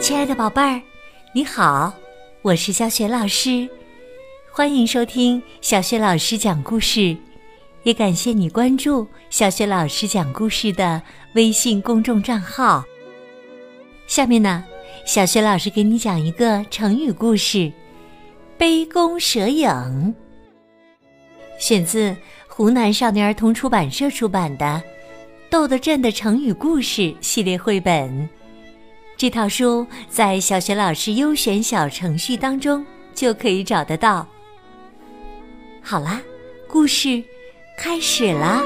亲爱的宝贝儿，你好，我是小雪老师，欢迎收听小雪老师讲故事，也感谢你关注小雪老师讲故事的微信公众账号。下面呢，小雪老师给你讲一个成语故事“杯弓蛇影”，选自湖南少年儿童出版社出版的《豆豆镇的成语故事》系列绘本。这套书在小学老师优选小程序当中就可以找得到。好啦，故事开始啦！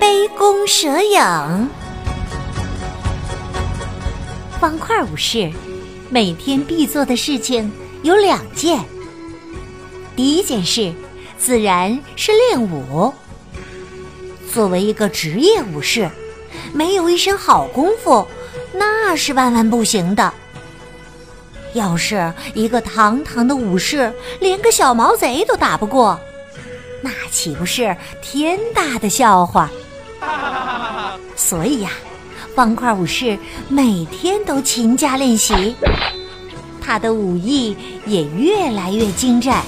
杯弓蛇影，方块武士每天必做的事情有两件。第一件事，自然是练武。作为一个职业武士，没有一身好功夫，那是万万不行的。要是一个堂堂的武士连个小毛贼都打不过，那岂不是天大的笑话？所以呀，方块武士每天都勤加练习，他的武艺也越来越精湛。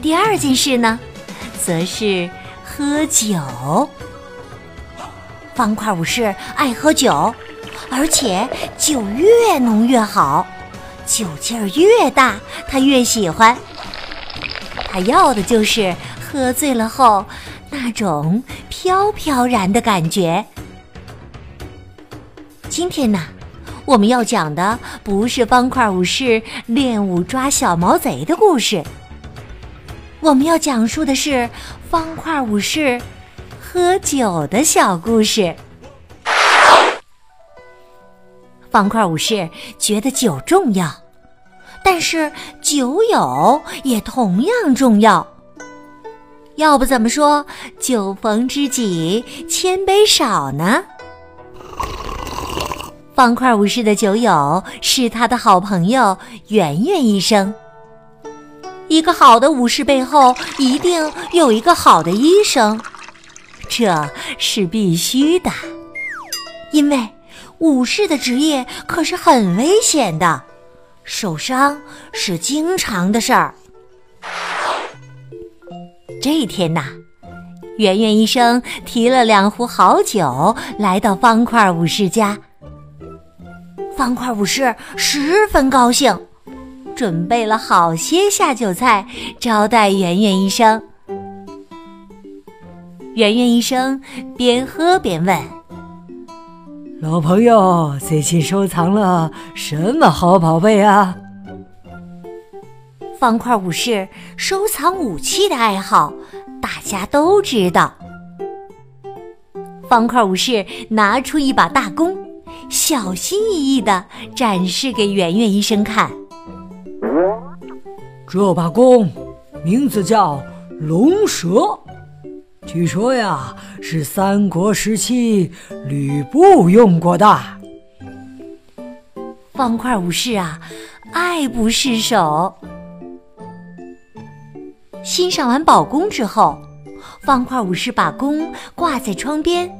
第二件事呢？则是喝酒。方块武士爱喝酒，而且酒越浓越好，酒劲儿越大，他越喜欢。他要的就是喝醉了后那种飘飘然的感觉。今天呢，我们要讲的不是方块武士练武抓小毛贼的故事。我们要讲述的是方块武士喝酒的小故事。方块武士觉得酒重要，但是酒友也同样重要。要不怎么说“酒逢知己千杯少”呢？方块武士的酒友是他的好朋友圆圆医生。一个好的武士背后一定有一个好的医生，这是必须的。因为武士的职业可是很危险的，受伤是经常的事儿。这一天呐，圆圆医生提了两壶好酒来到方块武士家，方块武士十分高兴。准备了好些下酒菜招待圆圆医生。圆圆医生边喝边问：“老朋友，最近收藏了什么好宝贝啊？”方块武士收藏武器的爱好，大家都知道。方块武士拿出一把大弓，小心翼翼的展示给圆圆医生看。这把弓名字叫龙蛇，据说呀是三国时期吕布用过的。方块武士啊，爱不释手。欣赏完宝弓之后，方块武士把弓挂在窗边，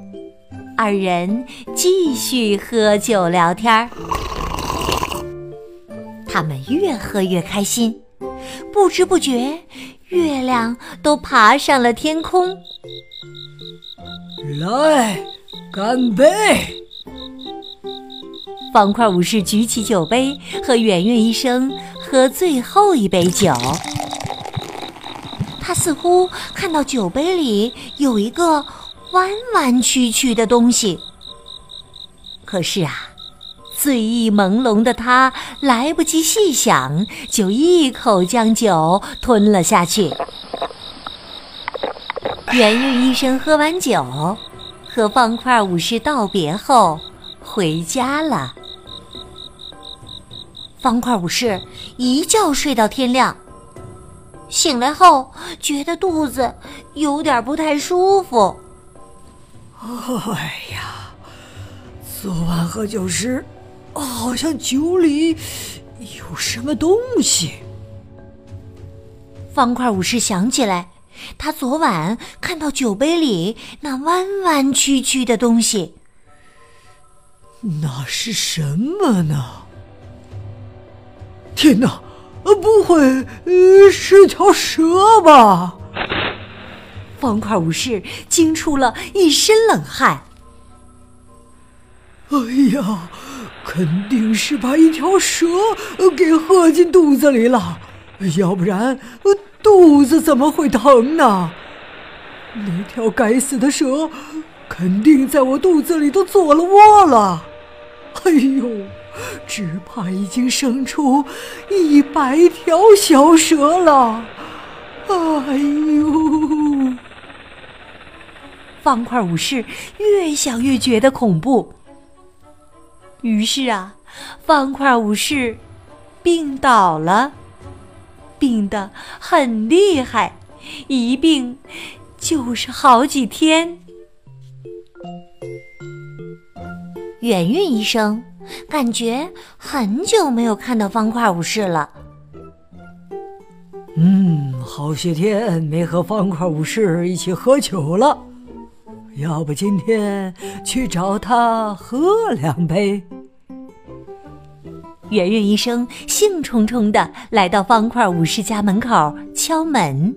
二人继续喝酒聊天儿。他们越喝越开心。不知不觉，月亮都爬上了天空。来，干杯！方块武士举起酒杯，和圆圆医生喝最后一杯酒。他似乎看到酒杯里有一个弯弯曲曲的东西。可是啊。醉意朦胧的他来不及细想，就一口将酒吞了下去。圆圆医生喝完酒，和方块武士道别后回家了。方块武士一觉睡到天亮，醒来后觉得肚子有点不太舒服。哎呀，昨晚喝酒时。好像酒里有什么东西。方块武士想起来，他昨晚看到酒杯里那弯弯曲曲的东西，那是什么呢？天哪！呃，不会，呃，是条蛇吧？方块武士惊出了一身冷汗。哎呀，肯定是把一条蛇给喝进肚子里了，要不然肚子怎么会疼呢？那条该死的蛇肯定在我肚子里都做了窝了。哎呦，只怕已经生出一百条小蛇了。哎呦！方块武士越想越觉得恐怖。于是啊，方块武士病倒了，病得很厉害，一病就是好几天。圆圆医生感觉很久没有看到方块武士了。嗯，好些天没和方块武士一起喝酒了。要不今天去找他喝两杯？圆圆医生兴冲冲的来到方块武士家门口敲门，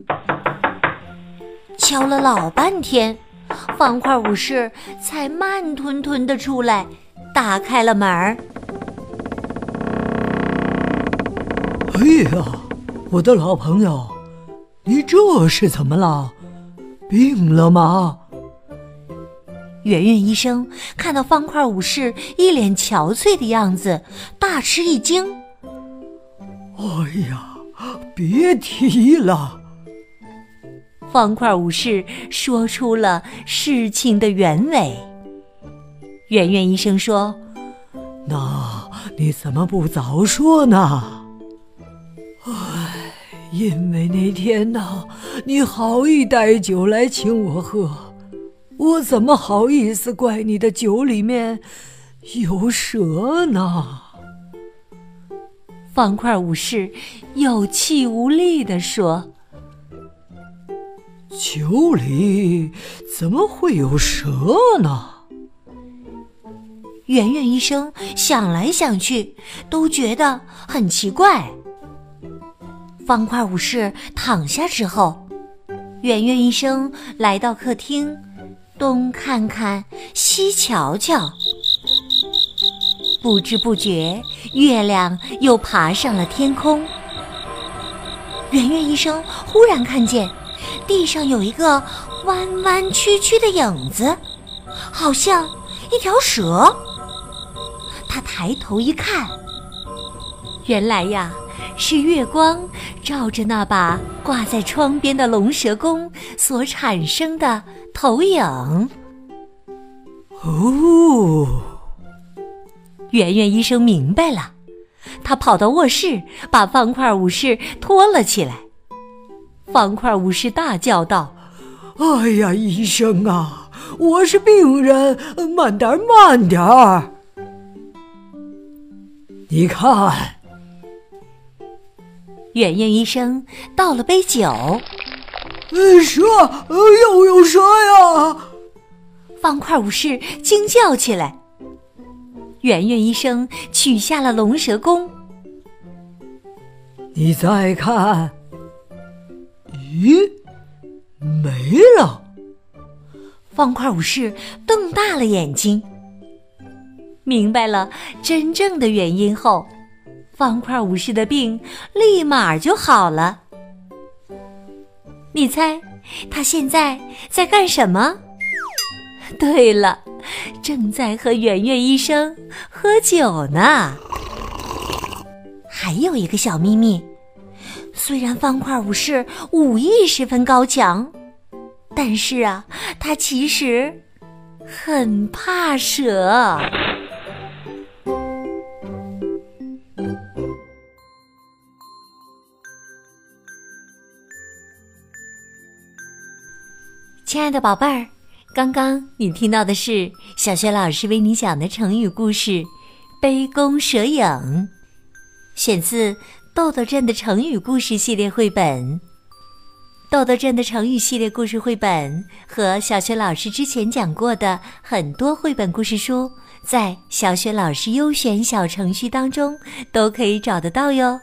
敲了老半天，方块武士才慢吞吞的出来，打开了门儿。哎呀，我的老朋友，你这是怎么了？病了吗？圆圆医生看到方块武士一脸憔悴的样子，大吃一惊。哎呀，别提了！方块武士说出了事情的原委。圆圆医生说：“那你怎么不早说呢？”唉，因为那天呢，你好意带酒来请我喝。我怎么好意思怪你的酒里面有蛇呢？方块武士有气无力地说：“酒里怎么会有蛇呢？”圆圆医生想来想去，都觉得很奇怪。方块武士躺下之后，圆圆医生来到客厅。东看看，西瞧瞧，不知不觉，月亮又爬上了天空。圆圆医生忽然看见地上有一个弯弯曲曲的影子，好像一条蛇。他抬头一看，原来呀，是月光照着那把挂在窗边的龙蛇弓所产生的。投影。哦，圆圆医生明白了，他跑到卧室，把方块武士拖了起来。方块武士大叫道：“哎呀，医生啊，我是病人，慢点儿，慢点儿。你看，圆圆医生倒了杯酒。”蛇，又有蛇呀！方块武士惊叫起来。圆圆医生取下了龙蛇弓，你再看，咦，没了！方块武士瞪大了眼睛，明白了真正的原因后，方块武士的病立马就好了。你猜，他现在在干什么？对了，正在和圆圆医生喝酒呢。还有一个小秘密，虽然方块武士武艺十分高强，但是啊，他其实很怕蛇。亲爱的宝贝儿，刚刚你听到的是小学老师为你讲的成语故事《杯弓蛇影》，选自《豆豆镇的成语故事》系列绘本。豆豆镇的成语系列故事绘本和小学老师之前讲过的很多绘本故事书，在小学老师优选小程序当中都可以找得到哟。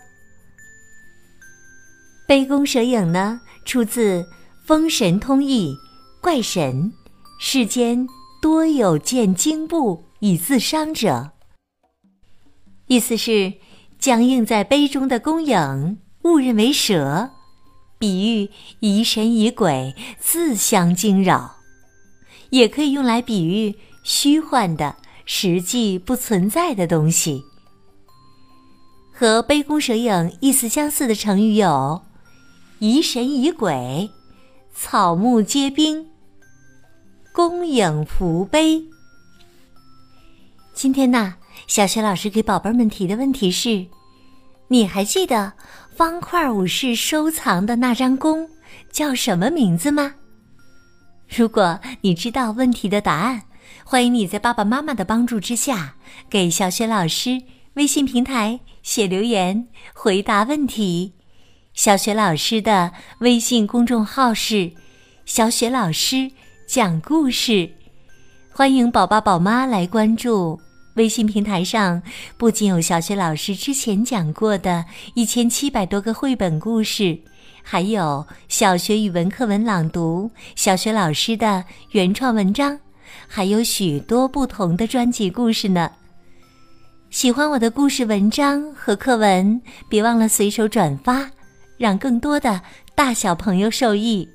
杯弓蛇影呢，出自《封神通义》，怪神世间多有见惊怖以自伤者，意思是僵硬在杯中的弓影误认为蛇。比喻疑神疑鬼，自相惊扰，也可以用来比喻虚幻的、实际不存在的东西。和“杯弓蛇影”意思相似的成语有“疑神疑鬼”“草木皆兵”“弓影浮碑”。今天呢，小学老师给宝贝们提的问题是：你还记得？方块武士收藏的那张弓叫什么名字吗？如果你知道问题的答案，欢迎你在爸爸妈妈的帮助之下，给小雪老师微信平台写留言回答问题。小雪老师的微信公众号是“小雪老师讲故事”，欢迎宝宝宝妈来关注。微信平台上不仅有小学老师之前讲过的一千七百多个绘本故事，还有小学语文课文朗读、小学老师的原创文章，还有许多不同的专辑故事呢。喜欢我的故事文章和课文，别忘了随手转发，让更多的大小朋友受益。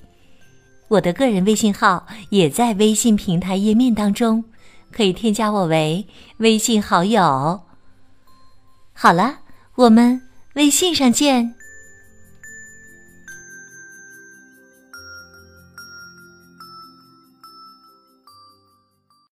我的个人微信号也在微信平台页面当中。可以添加我为微信好友。好了，我们微信上见。